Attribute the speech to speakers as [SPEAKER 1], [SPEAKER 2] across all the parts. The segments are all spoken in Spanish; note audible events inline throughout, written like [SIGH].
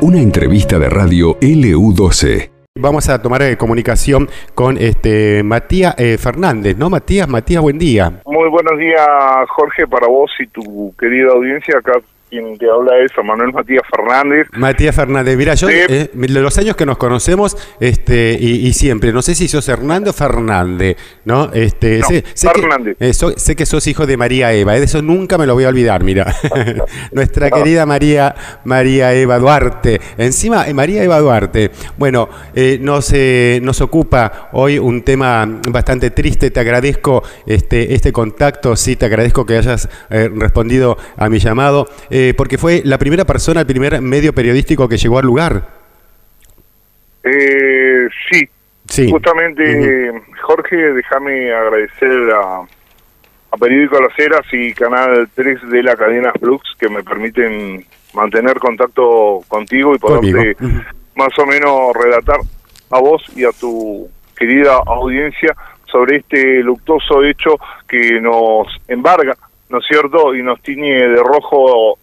[SPEAKER 1] Una entrevista de radio LU12.
[SPEAKER 2] Vamos a tomar eh, comunicación con este Matías eh, Fernández, ¿no? Matías, Matías, buen día.
[SPEAKER 3] Muy buenos días, Jorge, para vos y tu querida audiencia. Acá quien te habla es Manuel Matías Fernández.
[SPEAKER 2] Matías Fernández, mira, yo eh, de los años que nos conocemos, este, y, siempre, no sé si sos Hernando o Fernández, ¿no? Este, sé,
[SPEAKER 3] Fernández.
[SPEAKER 2] Que, eh, sé que sos hijo de María Eva, eh, de eso nunca me lo voy a olvidar, mira. [LAUGHS] Nuestra querida María, María Eva Duarte. Encima, María Eva Duarte, bueno, nos, nos ocupa hoy un tema bastante triste, te agradezco este, este contacto, sí, te agradezco que hayas respondido a mi llamado. Eh, porque fue la primera persona, el primer medio periodístico que llegó al lugar.
[SPEAKER 3] Eh, sí. sí. Justamente, Jorge, déjame agradecer a, a Periódico Las Heras y Canal 3 de la cadena Flux que me permiten mantener contacto contigo y poderte más o menos relatar a vos y a tu querida audiencia sobre este luctuoso hecho que nos embarga, ¿no es cierto? Y nos tiñe de rojo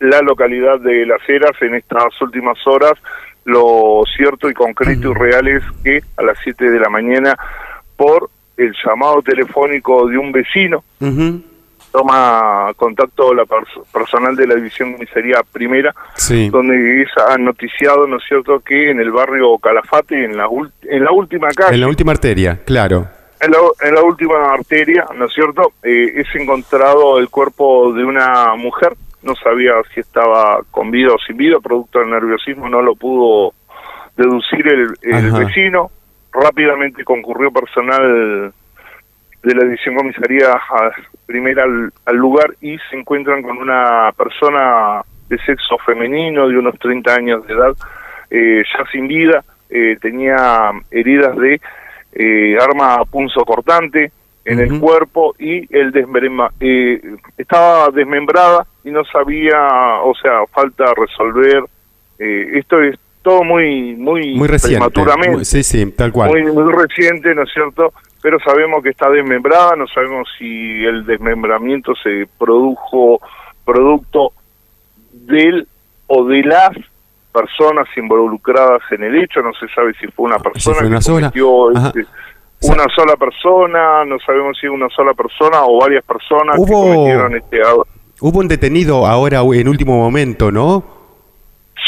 [SPEAKER 3] la localidad de Las Heras en estas últimas horas. Lo cierto y concreto y real es que a las 7 de la mañana, por el llamado telefónico de un vecino, toma contacto la personal de la División Comisaría Primera, donde es noticiado, ¿no es cierto?, que en el barrio Calafate, en la, en la última calle...
[SPEAKER 2] En la última arteria, claro.
[SPEAKER 3] En la, en la última arteria, ¿no es cierto?, eh, es encontrado el cuerpo de una mujer no sabía si estaba con vida o sin vida, producto del nerviosismo no lo pudo deducir el, vecino, rápidamente concurrió personal de la edición comisaría primera al, lugar y se encuentran con una persona de sexo femenino de unos 30 años de edad, eh, ya sin vida, eh, tenía heridas de eh, arma punzo cortante, en el cuerpo y el desmembramiento eh, estaba desmembrada y no sabía, o sea, falta resolver. Eh, esto es todo muy muy,
[SPEAKER 2] muy reciente, sí, sí, tal cual.
[SPEAKER 3] Muy, muy reciente, ¿no es cierto? Pero sabemos que está desmembrada, no sabemos si el desmembramiento se produjo producto del o de las personas involucradas en el hecho, no se sabe si fue una persona
[SPEAKER 2] que
[SPEAKER 3] cometió este, una sola persona, no sabemos si una sola persona o varias personas
[SPEAKER 2] hubo, que cometieron este Hubo un detenido ahora en último momento, ¿no?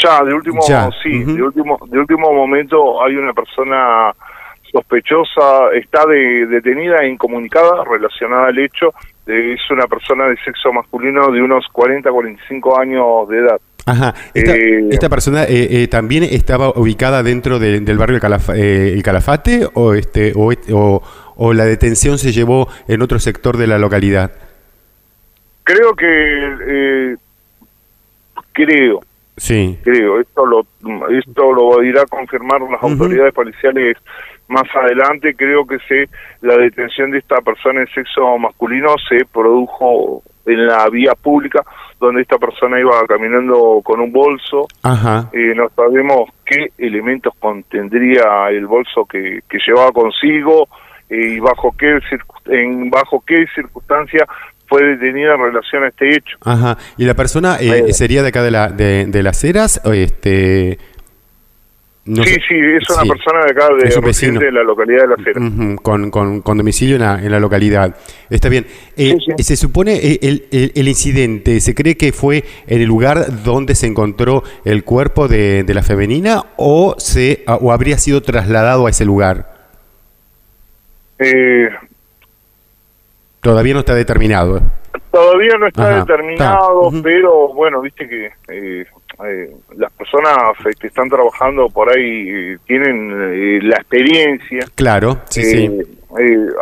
[SPEAKER 3] Ya, de último, sí, de último, de último momento hay una persona sospechosa, está de, detenida e incomunicada relacionada al hecho, es una persona de sexo masculino de unos 40, 45 años de edad.
[SPEAKER 2] Ajá. Esta, eh, persona eh, eh, también estaba ubicada dentro del barrio el, Calafate o, este, o, o, la detención se llevó en otro sector de la localidad?
[SPEAKER 3] Creo que creo.
[SPEAKER 2] Sí.
[SPEAKER 3] Creo. Esto lo esto lo irá a confirmar las autoridades policiales más adelante. Creo que se la detención de esta persona en sexo masculino se produjo en la vía pública donde esta persona iba caminando con un bolso.
[SPEAKER 2] Ajá.
[SPEAKER 3] Eh, no sabemos qué elementos contendría el bolso que, que llevaba consigo eh, y bajo qué en bajo qué circunstancia fue detenida en relación a este hecho.
[SPEAKER 2] Ajá. ¿Y la persona eh, sería de acá de, la, de, de las Heras? O este,
[SPEAKER 3] sí, sí, es una persona de acá, de, de la localidad de La Cera.
[SPEAKER 2] con, con, domicilio en la, en la, localidad. Está bien. Eh, ¿Se supone eh, el, el, incidente, se cree que fue en el lugar donde se encontró el cuerpo de, de la femenina o, se, o habría sido trasladado a ese lugar?
[SPEAKER 3] Eh,
[SPEAKER 2] Todavía no está determinado.
[SPEAKER 3] Todavía no está determinado, pero bueno, viste que eh, eh, las personas que están trabajando por ahí eh, tienen eh, la experiencia.
[SPEAKER 2] Claro, sí, sí.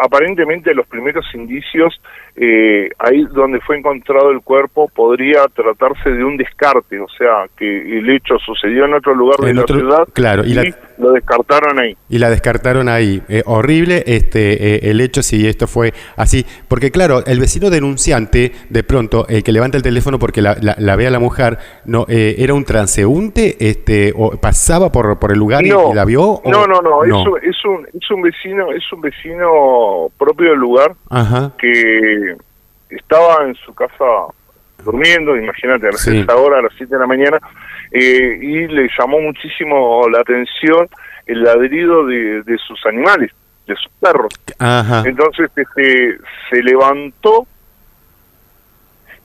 [SPEAKER 3] aparentemente los primeros indicios eh, ahí donde fue encontrado el cuerpo podría tratarse de un descarte, o sea, que el hecho sucedió en otro lugar de la ciudad
[SPEAKER 2] claro,
[SPEAKER 3] y, lo descartaron ahí.
[SPEAKER 2] Y la descartaron ahí. Eh, horrible este eh, el hecho si esto fue así, porque claro, el vecino denunciante, de pronto, el que levanta el teléfono porque la, la, ve a la mujer, no era un transeúnte, este, o pasaba por, por el lugar y, la vio.
[SPEAKER 3] no, no, no, Es, un, es, un, es un vecino, es un vecino propio del lugar
[SPEAKER 2] Ajá.
[SPEAKER 3] que estaba en su casa durmiendo, imagínate, a las sí. hora, a las 7 de la mañana, eh, y le llamó muchísimo la atención el ladrido de, sus animales, de sus perros. Entonces este, se levantó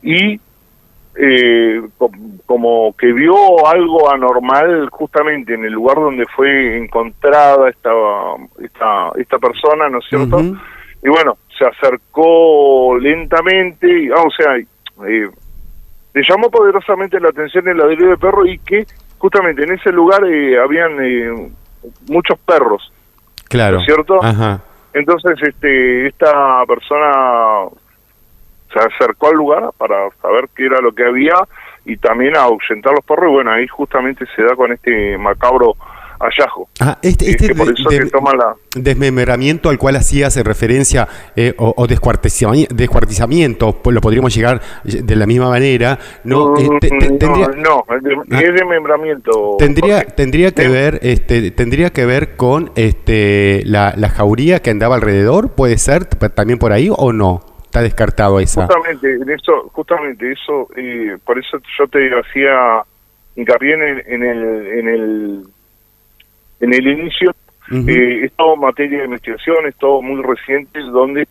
[SPEAKER 3] y eh, como que vio algo anormal justamente en el lugar donde fue encontrada esta esta, esta persona, ¿no es cierto? Y bueno, se acercó lentamente, y, ah, o sea, eh, le llamó poderosamente la atención el ladrillo de perro y que justamente en ese lugar eh, habían eh, muchos perros.
[SPEAKER 2] Claro.
[SPEAKER 3] ¿Cierto? Entonces, este, esta persona se acercó al lugar para saber qué era lo que había y también a ahuyentar los perros y bueno, ahí justamente se da con este macabro hallazgo.
[SPEAKER 2] Ah, este, este desmembramiento al cual hacías referencia eh, o, descuartizamiento, pues lo podríamos llegar de la misma manera, ¿no?
[SPEAKER 3] Mm, eh, no, ah. es desmembramiento.
[SPEAKER 2] Tendría, tendría que ver, este, tendría que ver con este la, la jauría que andaba alrededor, puede ser también por ahí o no está descartado esa.
[SPEAKER 3] Justamente, en eso, justamente eso, eh, por eso yo te hacía hincapié en en el, en el en el inicio. Eh, es todo materia de investigación, es todo muy reciente, donde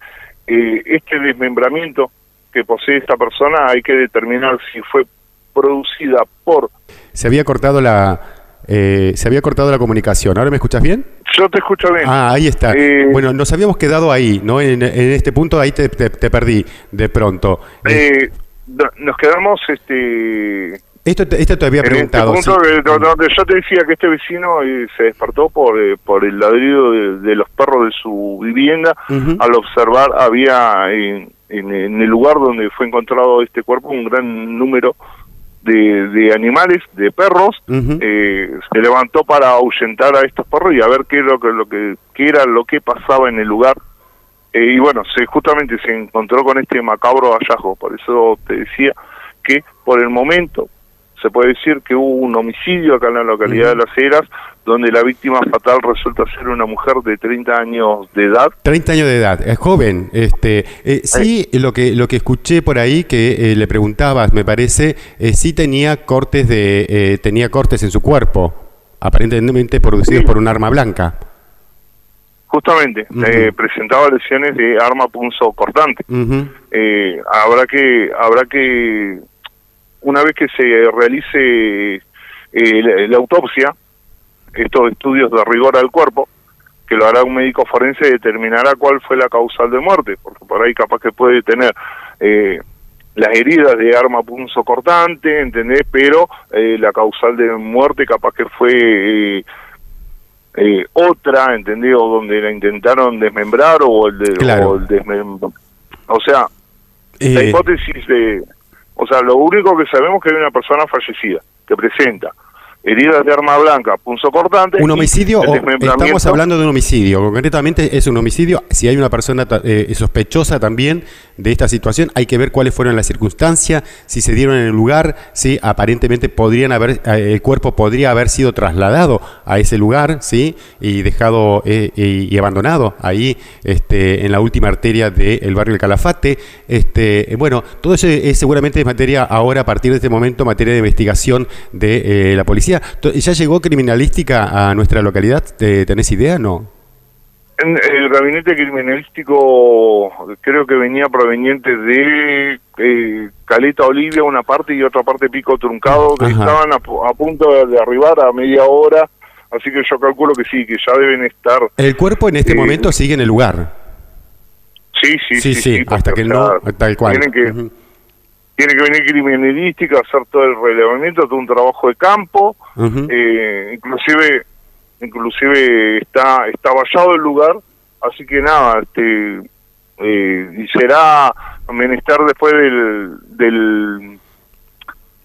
[SPEAKER 3] eh, este desmembramiento que posee esta persona hay que determinar si fue producida por...
[SPEAKER 2] Se había cortado la... Eh, se había cortado la comunicación. ¿Ahora me escuchas bien?
[SPEAKER 3] Yo te escucho bien.
[SPEAKER 2] Ah, ahí está. bueno, nos habíamos quedado ahí, ¿no? En, este punto ahí te, te, perdí de pronto.
[SPEAKER 3] nos quedamos este
[SPEAKER 2] esto, esto te había este preguntado.
[SPEAKER 3] punto donde yo te decía que este vecino eh, se despertó por, eh, por el ladrido de, los perros de su vivienda, al observar había en, en, el lugar donde fue encontrado este cuerpo un gran número de, de animales, de perros, eh, se levantó para ahuyentar a estos perros y a ver qué, lo que, lo que, qué era lo que pasaba en el lugar. y bueno, se justamente se encontró con este macabro hallazgo, por eso te decía que por el momento se puede decir que hubo un homicidio acá en la localidad de Las Heras, donde la víctima fatal resulta ser una mujer de 30 años de edad.
[SPEAKER 2] 30 años de edad, es joven. Este, eh, sí, lo que lo que escuché por ahí que eh, le preguntabas, me parece, eh, sí tenía cortes de eh, tenía cortes en su cuerpo, aparentemente producidos por un arma blanca.
[SPEAKER 3] Justamente, presentaba lesiones de arma punzo cortante. habrá que habrá que una vez que se realice eh, la, autopsia, estos estudios de rigor al cuerpo, que lo hará un médico forense, determinará cuál fue la causal de muerte, porque por ahí capaz que puede tener eh, las heridas de arma punzo cortante, ¿entendés? Pero eh, la causal de muerte capaz que fue otra, ¿entendés? O donde la intentaron desmembrar o el, de, o, o sea, la hipótesis de o sea, lo único que sabemos es que hay una persona fallecida que presenta heridas de arma blanca, punzo cortante.
[SPEAKER 2] Un homicidio, estamos hablando de un homicidio, concretamente es un homicidio. Si hay una persona eh, sospechosa también de esta situación, hay que ver cuáles fueron las circunstancias, si se dieron en el lugar, si aparentemente podrían haber, eh, el cuerpo podría haber sido trasladado a ese lugar, sí, y dejado eh, y, abandonado ahí, este, en la última arteria del barrio del Calafate. Este, bueno, todo eso es, seguramente es materia ahora a partir de este momento materia de investigación de la policía ¿Ya llegó criminalística a nuestra localidad? ¿Tenés idea? No.
[SPEAKER 3] El gabinete criminalístico creo que venía proveniente de eh, Caleta Olivia, una parte, y otra parte Pico Truncado, que estaban a, punto de arribar a media hora, así que yo calculo que sí, que ya deben estar...
[SPEAKER 2] El cuerpo en este eh, momento sigue en el lugar.
[SPEAKER 3] Sí, sí, sí.
[SPEAKER 2] Sí, hasta que no, tal cual.
[SPEAKER 3] Tienen que, tiene que venir criminalística a hacer todo el relevamiento, todo un trabajo de campo, eh, inclusive inclusive está está vallado el lugar, así que nada, este eh, y será menester después del, del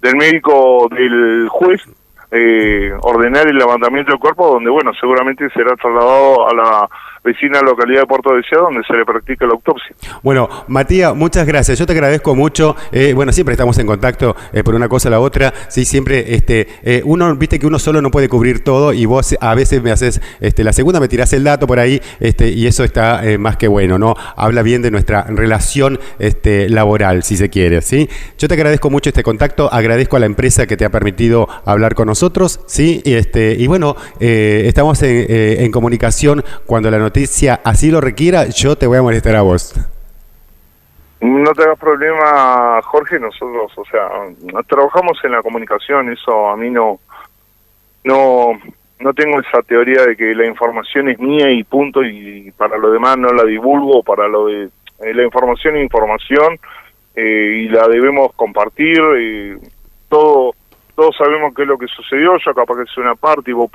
[SPEAKER 3] del médico del juez eh, ordenar el levantamiento del cuerpo, donde, bueno, seguramente será trasladado a la vecina localidad de Puerto Deseado, donde se le practica la autopsia.
[SPEAKER 2] Bueno, Matías, muchas gracias. Yo te agradezco mucho. Eh, bueno, siempre estamos en contacto eh, por una cosa o la otra. Sí, siempre, este, eh, uno, viste que uno solo no puede cubrir todo y vos a veces me haces, este, la segunda me tirás el dato por ahí, este, y eso está más que bueno, ¿no? Habla bien de nuestra relación, este, laboral, si se quiere, ¿sí? Yo te agradezco mucho este contacto, agradezco a la empresa que te ha permitido hablar con nosotros, ¿sí? Y este, y bueno, estamos en, en comunicación cuando la noticia así lo requiera, yo te voy a molestar a vos.
[SPEAKER 3] No te hagas problema, Jorge, nosotros, o sea, trabajamos en la comunicación, eso a mí no, no, no tengo esa teoría de que la información es mía y punto, y para lo demás no la divulgo, para lo de eh, la información es información eh, y la debemos compartir, y todo todos sabemos qué es lo que sucedió, yo capaz que soy una parte y vos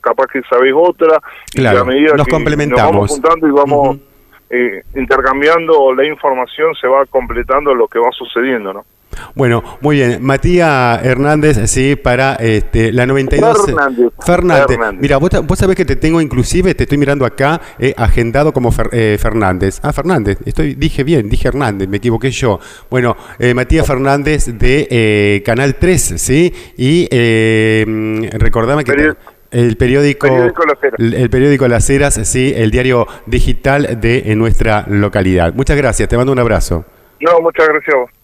[SPEAKER 3] capaz que sabés otra,
[SPEAKER 2] claro, y a medida nos complementamos.
[SPEAKER 3] nos vamos juntando y vamos eh, intercambiando la información, se va completando lo que va sucediendo, ¿no?
[SPEAKER 2] Bueno, muy bien. Matías Hernández, sí, para este, la 92.
[SPEAKER 3] Fernández.
[SPEAKER 2] Fernández. Mira, vos, vos, sabés que te tengo inclusive, te estoy mirando acá, eh, agendado como eh, Fernández. Ah, Fernández. Estoy, dije bien, dije Hernández, me equivoqué yo. Bueno, eh, Matías Fernández de Canal 3, ¿sí? Y recordame que... el periódico, el, periódico Las Heras, sí, el diario digital de nuestra localidad. Muchas gracias, te mando un abrazo.
[SPEAKER 3] No, muchas gracias a vos.